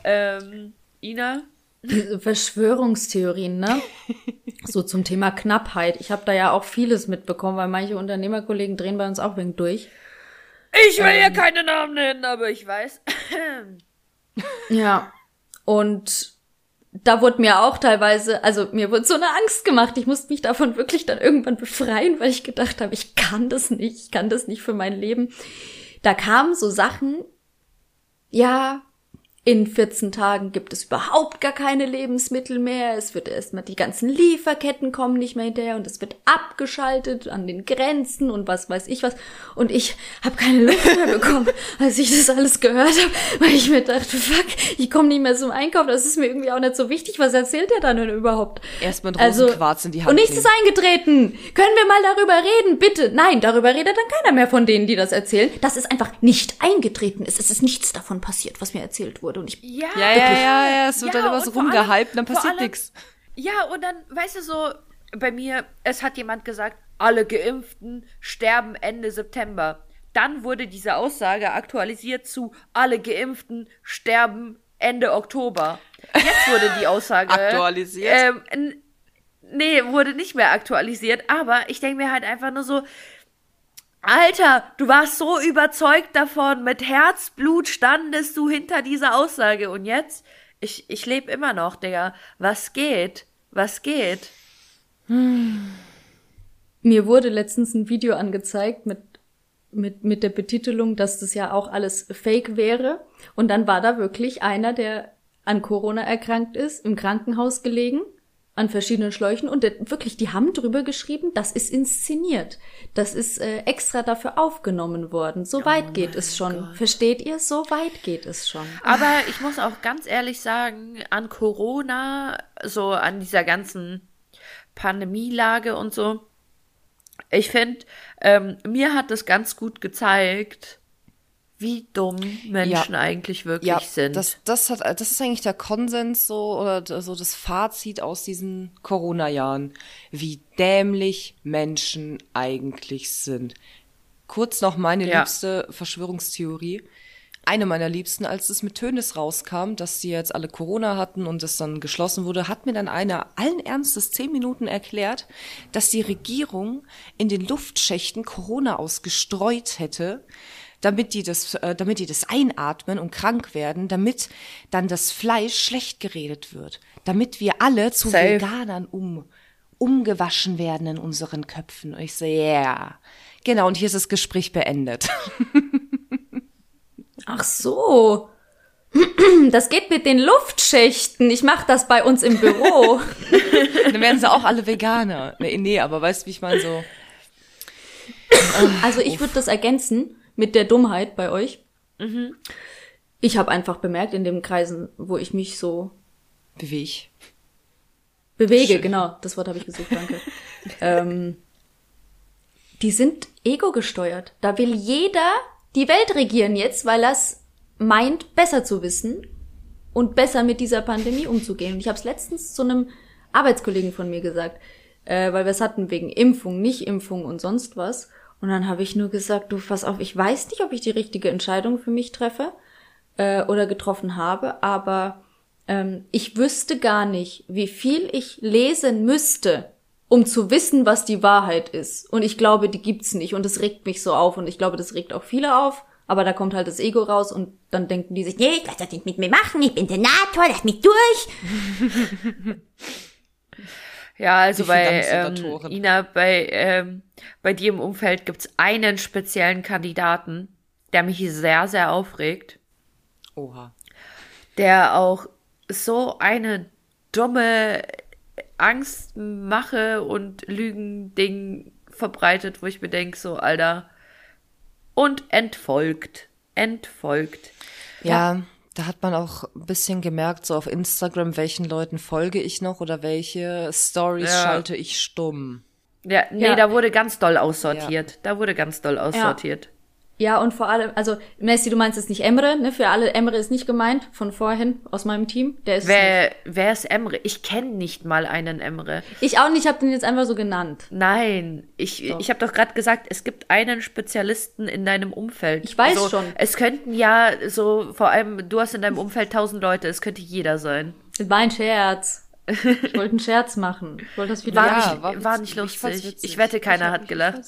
Ähm, Ina? Diese Verschwörungstheorien, ne? So zum Thema Knappheit. Ich habe da ja auch vieles mitbekommen, weil manche Unternehmerkollegen drehen bei uns auch wegen durch. Ich will ja keine Namen nennen, aber ich weiß. Ja. Und da wurde mir auch teilweise, also mir wurde so eine Angst gemacht. Ich musste mich davon wirklich dann irgendwann befreien, weil ich gedacht habe, ich kann das nicht, ich kann das nicht für mein Leben. Da kamen so Sachen, ja, in 14 Tagen gibt es überhaupt gar keine Lebensmittel mehr. Es wird erstmal, die ganzen Lieferketten kommen nicht mehr hinterher und es wird abgeschaltet an den Grenzen und was weiß ich was. Und ich habe keine Luft mehr bekommen, als ich das alles gehört habe, weil ich mir dachte, fuck, ich komme nicht mehr zum Einkaufen. Das ist mir irgendwie auch nicht so wichtig. Was erzählt der da denn überhaupt? Erstmal ein Also, Rosenquarz in die Hand und nichts nehmen. ist eingetreten. Können wir mal darüber reden? Bitte. Nein, darüber redet dann keiner mehr von denen, die das erzählen. Das ist einfach nicht eingetreten ist. Es ist nichts davon passiert, was mir erzählt wurde. Und ich, Ja, Ja, ja, ja, ja, es wird Ja, dann immer so rumgehypt dann passiert nichts. Ja, und dann, weißt du so, bei mir, es hat jemand gesagt, alle Geimpften sterben Ende September. Dann wurde diese Aussage aktualisiert zu alle Geimpften sterben Ende Oktober. Jetzt wurde die Aussage Aktualisiert? Ähm, nee, wurde nicht mehr aktualisiert, aber ich denke mir halt einfach nur so, Alter, du warst so überzeugt davon, mit Herzblut standest du hinter dieser Aussage und jetzt, ich, ich lebe immer noch, Digga. Was geht? Was geht? mir wurde letztens ein Video angezeigt mit, mit, mit der Betitelung, dass das ja auch alles fake wäre. Und dann war da wirklich einer, der an Corona erkrankt ist, im Krankenhaus gelegen, an verschiedenen Schläuchen. Und wirklich, die haben drüber geschrieben, das ist inszeniert. Das ist äh, extra dafür aufgenommen worden. So weit geht es schon. Versteht ihr? So weit geht es schon. Aber ich muss auch ganz ehrlich sagen, an Corona, so an dieser ganzen Pandemielage und so, ich finde, ähm, mir hat das ganz gut gezeigt, wie dumm Menschen eigentlich wirklich Ja, sind. das, das, hat, das ist eigentlich der Konsens so oder so das Fazit aus diesen Corona-Jahren, wie dämlich Menschen eigentlich sind. Kurz noch meine Ja. liebste Verschwörungstheorie. Eine meiner liebsten, als es mit Tönes rauskam, dass sie jetzt alle Corona hatten und es dann geschlossen wurde, hat mir dann einer allen Ernstes zehn Minuten erklärt, dass die Regierung in den Luftschächten Corona ausgestreut hätte, damit die das, äh, damit die das einatmen und krank werden, damit dann das Fleisch schlecht geredet wird, damit wir alle zu Safe. Veganern um, umgewaschen werden in unseren Köpfen. Und ich so, yeah. Genau, und hier ist das Gespräch beendet. Ach so. Das geht mit den Luftschächten. Ich mache das bei uns im Büro. Dann werden sie auch alle Veganer. Nee, nee aber weißt du, wie ich meine, so. Also ich würde das ergänzen mit der Dummheit bei euch. Ich habe einfach bemerkt in den Kreisen, wo ich mich so ich. bewege, genau, das Wort habe ich gesucht, danke. ähm, die sind ego gesteuert. Da will jeder die Welt regieren jetzt, weil er es meint, besser zu wissen und besser mit dieser Pandemie umzugehen. Und ich habe es letztens zu einem Arbeitskollegen von mir gesagt, äh, weil wir es hatten wegen Impfung, Nicht-Impfung und sonst was. Und dann habe ich nur gesagt, du pass auf, ich weiß nicht, ob ich die richtige Entscheidung für mich treffe äh, oder getroffen habe, aber ähm, ich wüsste gar nicht, wie viel ich lesen müsste, um zu wissen, was die Wahrheit ist. Und ich glaube, die gibt's nicht. Und das regt mich so auf. Und ich glaube, das regt auch viele auf. Aber da kommt halt das Ego raus und dann denken die sich, nee, ich lass das nicht mit mir machen, ich bin Senator, lass mich durch. Ja, also bei ähm? Ina, bei, ähm, bei dir im Umfeld gibt's einen speziellen Kandidaten, der mich sehr, sehr aufregt, Oha. der auch so eine dumme Angstmache und Lügending verbreitet, wo ich mir denk so, Alter, und entfolgt, entfolgt. Ja, da hat man auch ein bisschen gemerkt, so auf Instagram, welchen Leuten folge ich noch oder welche Stories Ja. schalte ich stumm. Ja, nee, Ja. da wurde ganz doll aussortiert. Da wurde ganz doll aussortiert. Ja, und vor allem, also Messi, du meinst jetzt nicht Emre, ne? Für alle, Emre ist nicht gemeint, von vorhin, aus meinem Team. Der ist Wer, wer ist Emre? Ich kenne nicht mal einen Emre. Ich auch nicht, ich habe den jetzt einfach so genannt. Nein, ich, ich habe doch gerade gesagt, es gibt einen Spezialisten in deinem Umfeld. Ich weiß so, schon. Es könnten ja so, vor allem, du hast in deinem Umfeld tausend Leute, es könnte jeder sein. Das war ein Scherz. Ich wollte einen Scherz machen. Ich wollte das wieder. War Ja, nicht- war witzig. nicht lustig. witzig. Ich wette, keiner Ich- hat gelacht.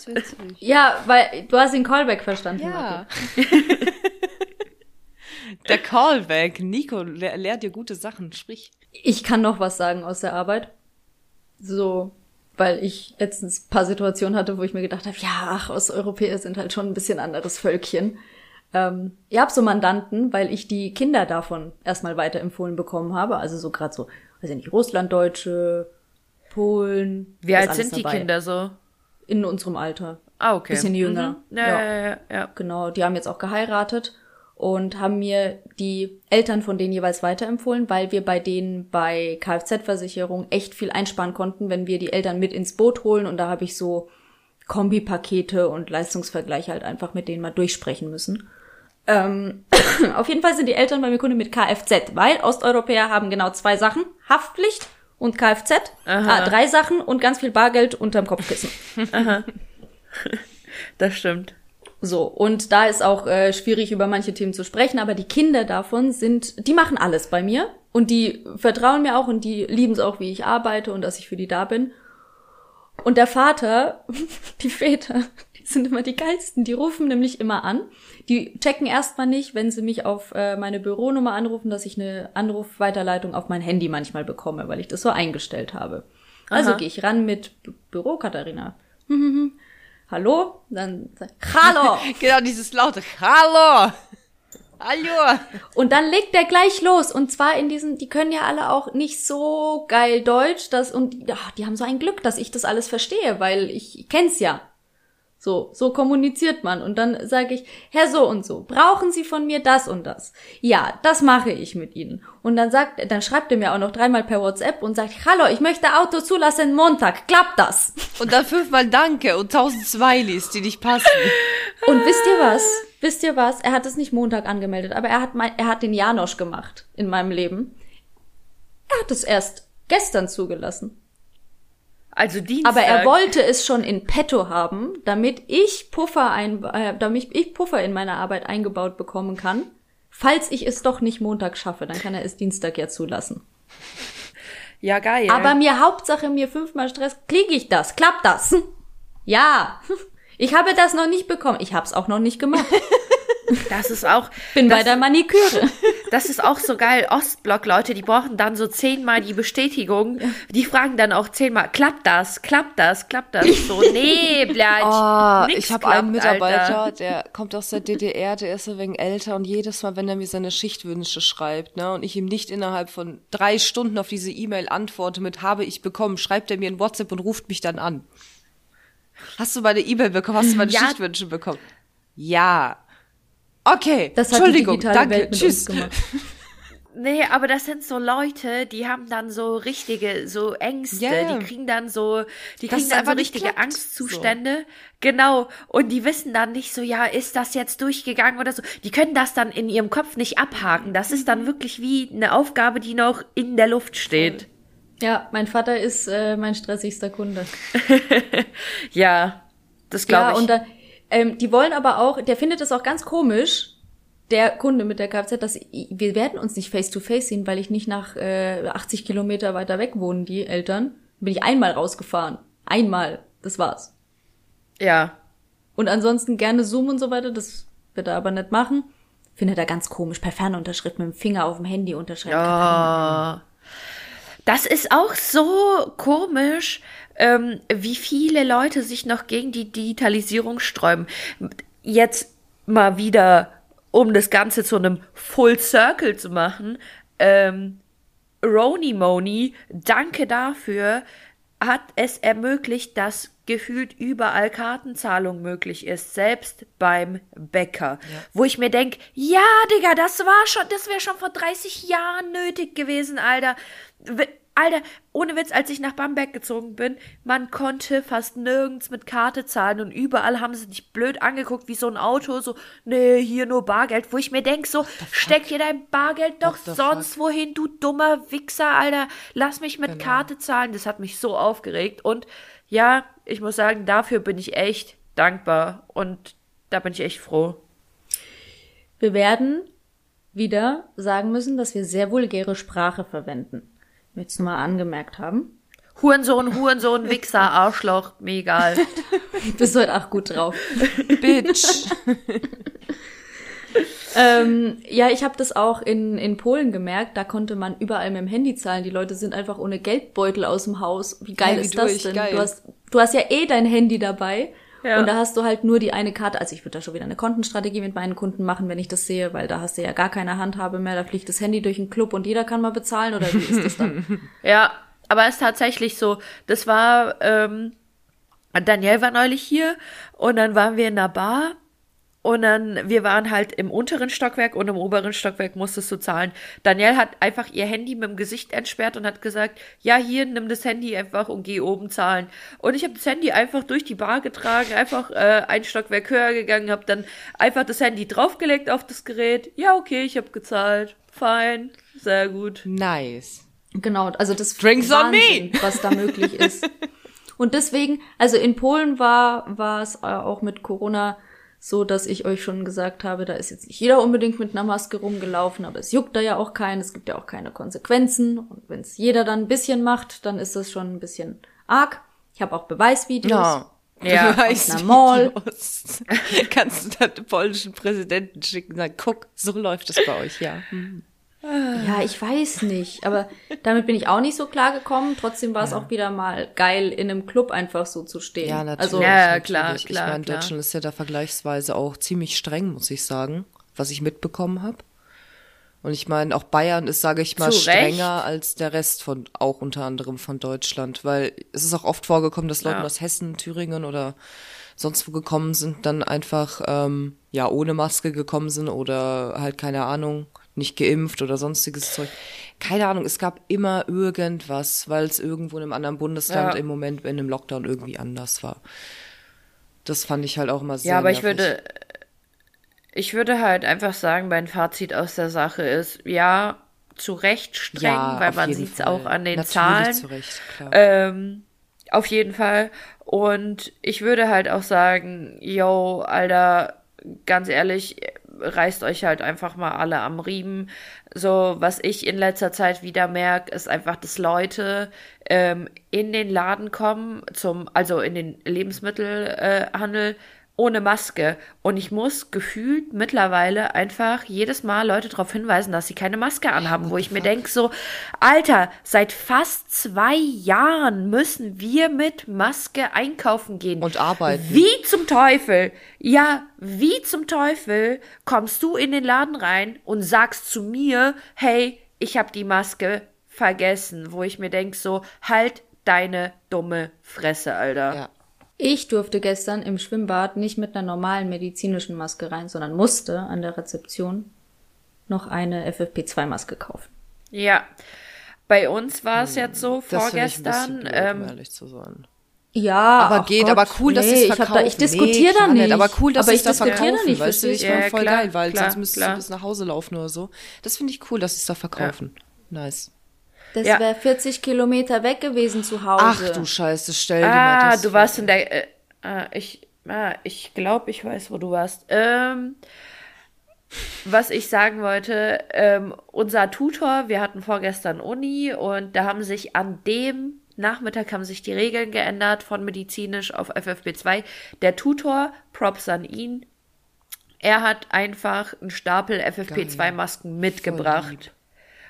ja, weil du hast den Callback verstanden. Ja. Der Callback. Nico lehr, lehrt dir gute Sachen. Sprich. Ich kann noch was sagen aus der Arbeit. So, weil ich letztens ein paar Situationen hatte, wo ich mir gedacht habe, ja, ach, Osteuropäer sind halt schon ein bisschen anderes Völkchen. Ähm, ich habe so Mandanten, weil ich die Kinder davon erstmal weiterempfohlen bekommen habe. Also so gerade so, weiß ich nicht, Russlanddeutsche, Polen. Wie alt sind die dabei. Kinder so? In unserem Alter. Ah, okay. Bisschen jünger. Mhm. Ja, Ja. ja, ja, ja. Genau, die haben jetzt auch geheiratet und haben mir die Eltern von denen jeweils weiterempfohlen, weil wir bei denen bei Kfz-Versicherung echt viel einsparen konnten, wenn wir die Eltern mit ins Boot holen. Und da habe ich so Kombipakete und Leistungsvergleiche halt einfach mit denen mal durchsprechen müssen. Ähm, auf jeden Fall sind die Eltern bei mir Kunde mit Kfz, weil Osteuropäer haben genau zwei Sachen, Haftpflicht und Kfz. Ah, drei Sachen und ganz viel Bargeld unterm Kopfkissen. Das stimmt. So, und da ist auch äh, schwierig, über manche Themen zu sprechen, aber die Kinder davon sind, die machen alles bei mir und die vertrauen mir auch und die lieben es auch, wie ich arbeite und dass ich für die da bin. Und der Vater, die Väter, sind immer die geilsten, die rufen nämlich immer an. Die checken erstmal nicht, wenn sie mich auf äh, meine Büronummer anrufen, dass ich eine Anrufweiterleitung auf mein Handy manchmal bekomme, weil ich das so eingestellt habe. Also gehe ich ran mit B Büro, Katharina. Hallo? Dann ich, Hallo! Genau, dieses laute Hallo. Hallo. Und dann legt der gleich los. Und zwar in diesen, die können ja alle auch nicht so geil Deutsch, dass, und ja, die haben so ein Glück, dass ich das alles verstehe, weil ich kenn's ja. So, so kommuniziert man. Und dann sage ich, Herr so und so, brauchen Sie von mir das und das? Ja, das mache ich mit Ihnen. Und dann sagt, dann schreibt er mir auch noch dreimal per WhatsApp und sagt, hallo, ich möchte Auto zulassen Montag. Klappt das? Und dann fünfmal Danke und tausend Smileys, die nicht passen. Und wisst ihr was? Wisst ihr was? Er hat es nicht Montag angemeldet, aber er hat mein, er hat den Janosch gemacht in meinem Leben. Er hat es erst gestern zugelassen. Also Dienstag. Aber er wollte es schon in petto haben, damit ich Puffer ein, äh, damit ich Puffer in meiner Arbeit eingebaut bekommen kann. Falls ich es doch nicht Montag schaffe, dann kann er es Dienstag ja zulassen. Ja, geil. Aber mir Hauptsache mir fünfmal Stress, kriege ich das? Klappt das? Ja. Ich habe das noch nicht bekommen. Ich habe es auch noch nicht gemacht. Das ist auch. Bin das, bei der Maniküre. Das ist auch so geil. Ostblock-Leute, die brauchen dann so zehnmal die Bestätigung. Die fragen dann auch zehnmal, klappt das? Klappt das? Klappt das? So, nee, bleib. Oh, ich habe einen Mitarbeiter, Alter. der kommt aus der DDR, der ist ein wenig älter und jedes Mal, wenn er mir seine Schichtwünsche schreibt, ne, und ich ihm nicht innerhalb von drei Stunden auf diese E-Mail antworte mit habe ich bekommen, schreibt er mir in WhatsApp und ruft mich dann an. Hast du meine E-Mail bekommen? Hast du meine ja. Schichtwünsche bekommen? Ja. Okay, das Entschuldigung, danke, tschüss. Nee, aber das sind so Leute, die haben dann so richtige, so Ängste, yeah. die kriegen dann so, die kriegen dann so richtige Angstzustände. So. Genau. Und die wissen dann nicht so, ja, ist das jetzt durchgegangen oder so. Die können das dann in ihrem Kopf nicht abhaken. Das ist dann wirklich wie eine Aufgabe, die noch in der Luft steht. Ja, mein Vater ist äh, mein stressigster Kunde. ja, das glaube ja, ich. Ähm, die wollen aber auch, der findet es auch ganz komisch, der Kunde mit der Kfz, dass wir werden uns nicht face to face sehen, weil ich nicht nach äh, 80 Kilometer weiter weg wohnen, die Eltern. Bin ich einmal rausgefahren. Einmal. Das war's. Ja. Und ansonsten gerne Zoom und so weiter, das wird er aber nicht machen. Findet er ganz komisch, per Fernunterschrift mit dem Finger auf dem Handy unterschreiben. Ja. Das ist auch so komisch, ähm, wie viele Leute sich noch gegen die Digitalisierung sträuben. Jetzt mal wieder um das Ganze zu einem Full Circle zu machen, ähm, Roni Moni, danke dafür, hat es ermöglicht, dass gefühlt überall Kartenzahlung möglich ist, selbst beim Bäcker. Ja. Wo ich mir denke, ja, Digga, das war schon, das wäre schon vor 30 Jahren nötig gewesen, Alter. Alter, ohne Witz, als ich nach Bamberg gezogen bin, man konnte fast nirgends mit Karte zahlen und überall haben sie dich blöd angeguckt wie so ein Auto, so, nee, hier nur Bargeld, wo ich mir denk, so, steck dir dein Bargeld doch sonst fuck? wohin, du dummer Wichser, Alter, lass mich mit genau. Karte zahlen, das hat mich so aufgeregt und ja, ich muss sagen, dafür bin ich echt dankbar und da bin ich echt froh. Wir werden wieder sagen müssen, dass wir sehr vulgäre Sprache verwenden jetzt nur mal angemerkt haben. Hurensohn, Hurensohn, Wichser, Arschloch, mir egal. du bist heute auch gut drauf. Bitch. ähm, ja, ich habe das auch in, in Polen gemerkt. Da konnte man überall mit dem Handy zahlen. Die Leute sind einfach ohne Geldbeutel aus dem Haus. Wie geil ja, wie ist das denn? Geil. Du, hast, du hast ja eh dein Handy dabei. Ja. Und da hast du halt nur die eine Karte. Also ich würde da schon wieder eine Kontenstrategie mit meinen Kunden machen, wenn ich das sehe, weil da hast du ja gar keine Handhabe mehr. Da fliegt das Handy durch den Club und jeder kann mal bezahlen oder wie ist das dann? ja, aber es ist tatsächlich so. Das war, ähm, Daniel war neulich hier und dann waren wir in einer Bar und dann, wir waren halt im unteren Stockwerk und im oberen Stockwerk musstest du zahlen. Danielle hat einfach ihr Handy mit dem Gesicht entsperrt und hat gesagt, ja, hier, nimm das Handy einfach und geh oben zahlen. Und ich habe das Handy einfach durch die Bar getragen, einfach äh, ein Stockwerk höher gegangen, habe dann einfach das Handy draufgelegt auf das Gerät. Ja, okay, ich habe gezahlt. Fein, sehr gut. Nice. Genau, also das Drinks Wahnsinn, on me. was da möglich ist. Und deswegen, also in Polen war war es auch mit Corona so dass ich euch schon gesagt habe, da ist jetzt nicht jeder unbedingt mit einer Maske rumgelaufen, aber es juckt da ja auch keinen, es gibt ja auch keine Konsequenzen. Und wenn es jeder dann ein bisschen macht, dann ist das schon ein bisschen arg. Ich habe auch Beweisvideos. Ja. Ja, Beweisvideos. Kannst du dann den polnischen Präsidenten schicken und sagen, guck, so läuft es bei euch, ja. Mhm. Ja, ich weiß nicht, aber damit bin ich auch nicht so klar gekommen. Trotzdem war es ja. auch wieder mal geil, in einem Club einfach so zu stehen. Ja, natürlich. Also, ja, klar, natürlich. klar. Ich meine, Deutschland ist ja da vergleichsweise auch ziemlich streng, muss ich sagen, was ich mitbekommen habe. Und ich meine, auch Bayern ist, sage ich mal, Zu strenger Recht. als der Rest von, auch unter anderem von Deutschland, weil es ist auch oft vorgekommen, dass Leute ja. aus Hessen, Thüringen oder sonst wo gekommen sind, dann einfach ähm, ja ohne Maske gekommen sind oder halt keine Ahnung nicht geimpft oder sonstiges Zeug. Keine Ahnung, es gab immer irgendwas, weil es irgendwo in einem anderen Bundesland ja. im Moment in einem Lockdown irgendwie anders war. Das fand ich halt auch immer sehr. Ja, aber nervig. ich würde, ich würde halt einfach sagen, mein Fazit aus der Sache ist, ja, zu Recht streng, ja, weil man sieht es auch an den Natürlich Zahlen. Zu Recht, klar. Ähm, auf jeden Fall. Und ich würde halt auch sagen, yo, Alter, ganz ehrlich, reißt euch halt einfach mal alle am Riemen. So, was ich in letzter Zeit wieder merke, ist einfach, dass Leute ähm, in den Laden kommen, zum, also in den Lebensmittelhandel, äh, ohne Maske. Und ich muss gefühlt mittlerweile einfach jedes Mal Leute darauf hinweisen, dass sie keine Maske anhaben, wo ich mir denke, so, Alter, seit fast zwei Jahren müssen wir mit Maske einkaufen gehen. Und arbeiten. Wie zum Teufel, ja, wie zum Teufel kommst du in den Laden rein und sagst zu mir, hey, ich habe die Maske vergessen, wo ich mir denke, so, halt deine dumme Fresse, Alter. Ja. Ich durfte gestern im Schwimmbad nicht mit einer normalen medizinischen Maske rein, sondern musste an der Rezeption noch eine FFP2-Maske kaufen. Ja. Bei uns war es jetzt so, Hm, Das ich ein bisschen vorgestern, blöd, ähm, um ehrlich zu sein. Ja, Aber geht, Gott, aber cool, dass nee, sie es ich hab verkaufen. Da, ich diskutiere nee, da nicht. Aber cool, dass aber sie ich es da diskutiere verkaufen, da nicht, weißt du? Ich Ja, voll klar, geil, weil klar, sonst müsstest klar. du bis nach Hause laufen oder so. Das finde ich cool, dass sie es da verkaufen. Nice. Das Ja. wäre 40 Kilometer weg gewesen zu Hause. Ach du Scheiße, stell dir mal Ah, das du vor. warst in der. Äh, ah, ich ah, ich glaube, ich weiß, wo du warst. Ähm, was ich sagen wollte, ähm, unser Tutor, wir hatten vorgestern Uni und da haben sich an dem Nachmittag haben sich die Regeln geändert von medizinisch auf FFP2. Der Tutor, Props an ihn, er hat einfach einen Stapel FFP2-Masken mitgebracht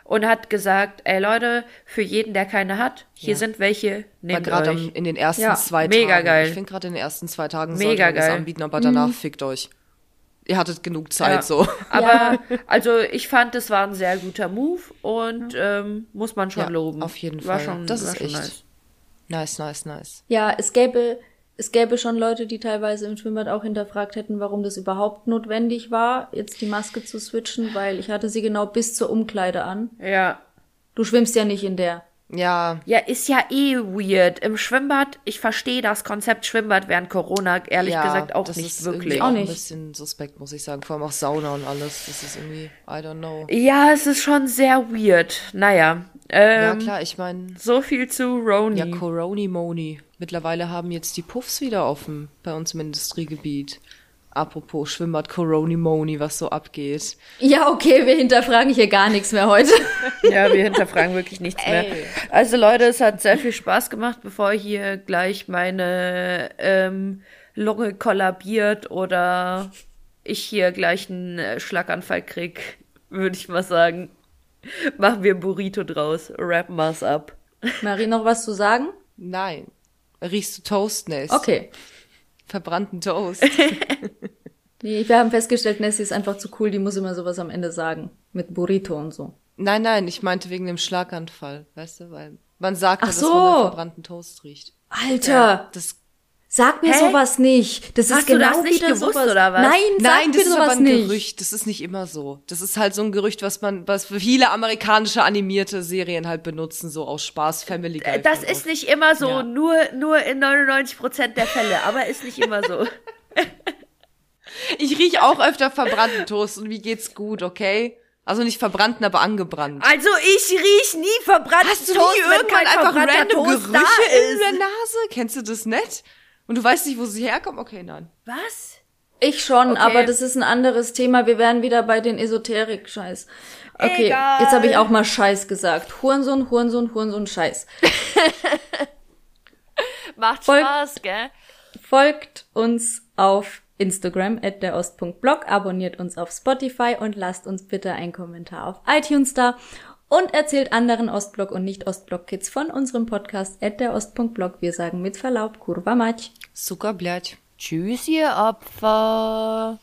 und hat gesagt, ey Leute, für jeden, der keine hat, hier Ja. sind welche, War nehmt gerade euch. in den ersten Ja, zwei mega Tagen. geil. Ich finde gerade in den ersten zwei Tagen Mega sollte geil. Mhm. anbieten, aber danach fickt euch. Ihr hattet genug Zeit Ja. so. Aber also ich fand, es war ein sehr guter Move und ähm, muss man schon Ja, loben. auf jeden war Fall. Schon, Das war ist schon echt. nice. Nice, nice, nice. Ja, es gäbe, es gäbe schon Leute, die teilweise im Schwimmbad auch hinterfragt hätten, warum das überhaupt notwendig war, jetzt die Maske zu switchen, weil ich hatte sie genau bis zur Umkleide an. Ja. Du schwimmst ja nicht in der. Ja, Ja, ist ja eh weird. Im Schwimmbad, ich verstehe das Konzept Schwimmbad während Corona ehrlich ja, gesagt auch das nicht ist wirklich. Auch nicht. ein bisschen suspekt, muss ich sagen. Vor allem auch Sauna und alles. Das ist irgendwie, I don't know. Ja, es ist schon sehr weird. Naja. ja, Ähm, klar, ich meine, So viel zu Roni. ja, Coroni Moni. Mittlerweile haben jetzt die Puffs wieder offen bei uns im Industriegebiet. Apropos Schwimmbad Coroni Moni, was so abgeht. Ja, okay, wir hinterfragen hier gar nichts mehr heute. Ja, wir hinterfragen wirklich nichts mehr. Ey. Also Leute, es hat sehr viel Spaß gemacht, bevor hier gleich meine ähm, Lunge kollabiert oder ich hier gleich einen äh, Schlaganfall krieg, würde ich mal sagen. Machen wir ein Burrito draus, rappen wir's ab. Marie, noch was zu sagen? Nein. Riechst du Toastnest? Okay. Verbrannten Toast. Nee, wir haben festgestellt, Nessie ist einfach zu cool, die muss immer sowas am Ende sagen. Mit Burrito und so. nein, nein, ich meinte wegen dem Schlaganfall, weißt du, weil man sagt, ja, Ach dass so. man nach verbrannten Toast riecht. Alter, Das sag mir Hä? sowas nicht. Das Hast ist du genau das nicht wieder gewusst, sowas. oder was? Nein, sag Nein, mir das ist sowas aber ein nicht. Gerücht. Das ist nicht immer so. Das ist halt so ein Gerücht, was man, was viele amerikanische animierte Serien halt benutzen, so aus Spaß, Family Guy. Das ist oft. nicht immer so, Ja. nur, nur in 99% der Fälle, aber ist nicht immer so. Ich riech auch öfter verbrannten Toast und wie geht's gut, okay? Also nicht verbrannten, aber angebrannt. Also ich riech nie verbrannt Hast du Toast, nie wenn irgendwann kein einfach verbrannter random Toast Gerüche in der Nase? Kennst du das nicht? Und du weißt nicht, wo sie herkommen? Okay, nein. Was? Ich schon, Okay. aber das ist ein anderes Thema. Wir wären wieder bei den Esoterik-Scheiß. Okay, Egal. jetzt habe ich auch mal Scheiß gesagt. Hurensohn, Hurensohn, Hurensohn, Scheiß. Macht Voll- Spaß, gell? Folgt uns auf Instagram at der Ost.blog, abonniert uns auf Spotify und lasst uns bitte einen Kommentar auf iTunes da und erzählt anderen Ostblock und nicht Ostblock-Kids von unserem Podcast at der Ost.blog. Wir sagen mit Verlaub, kurwa mać. Suka, blядь. Tschüss, ihr Opfer.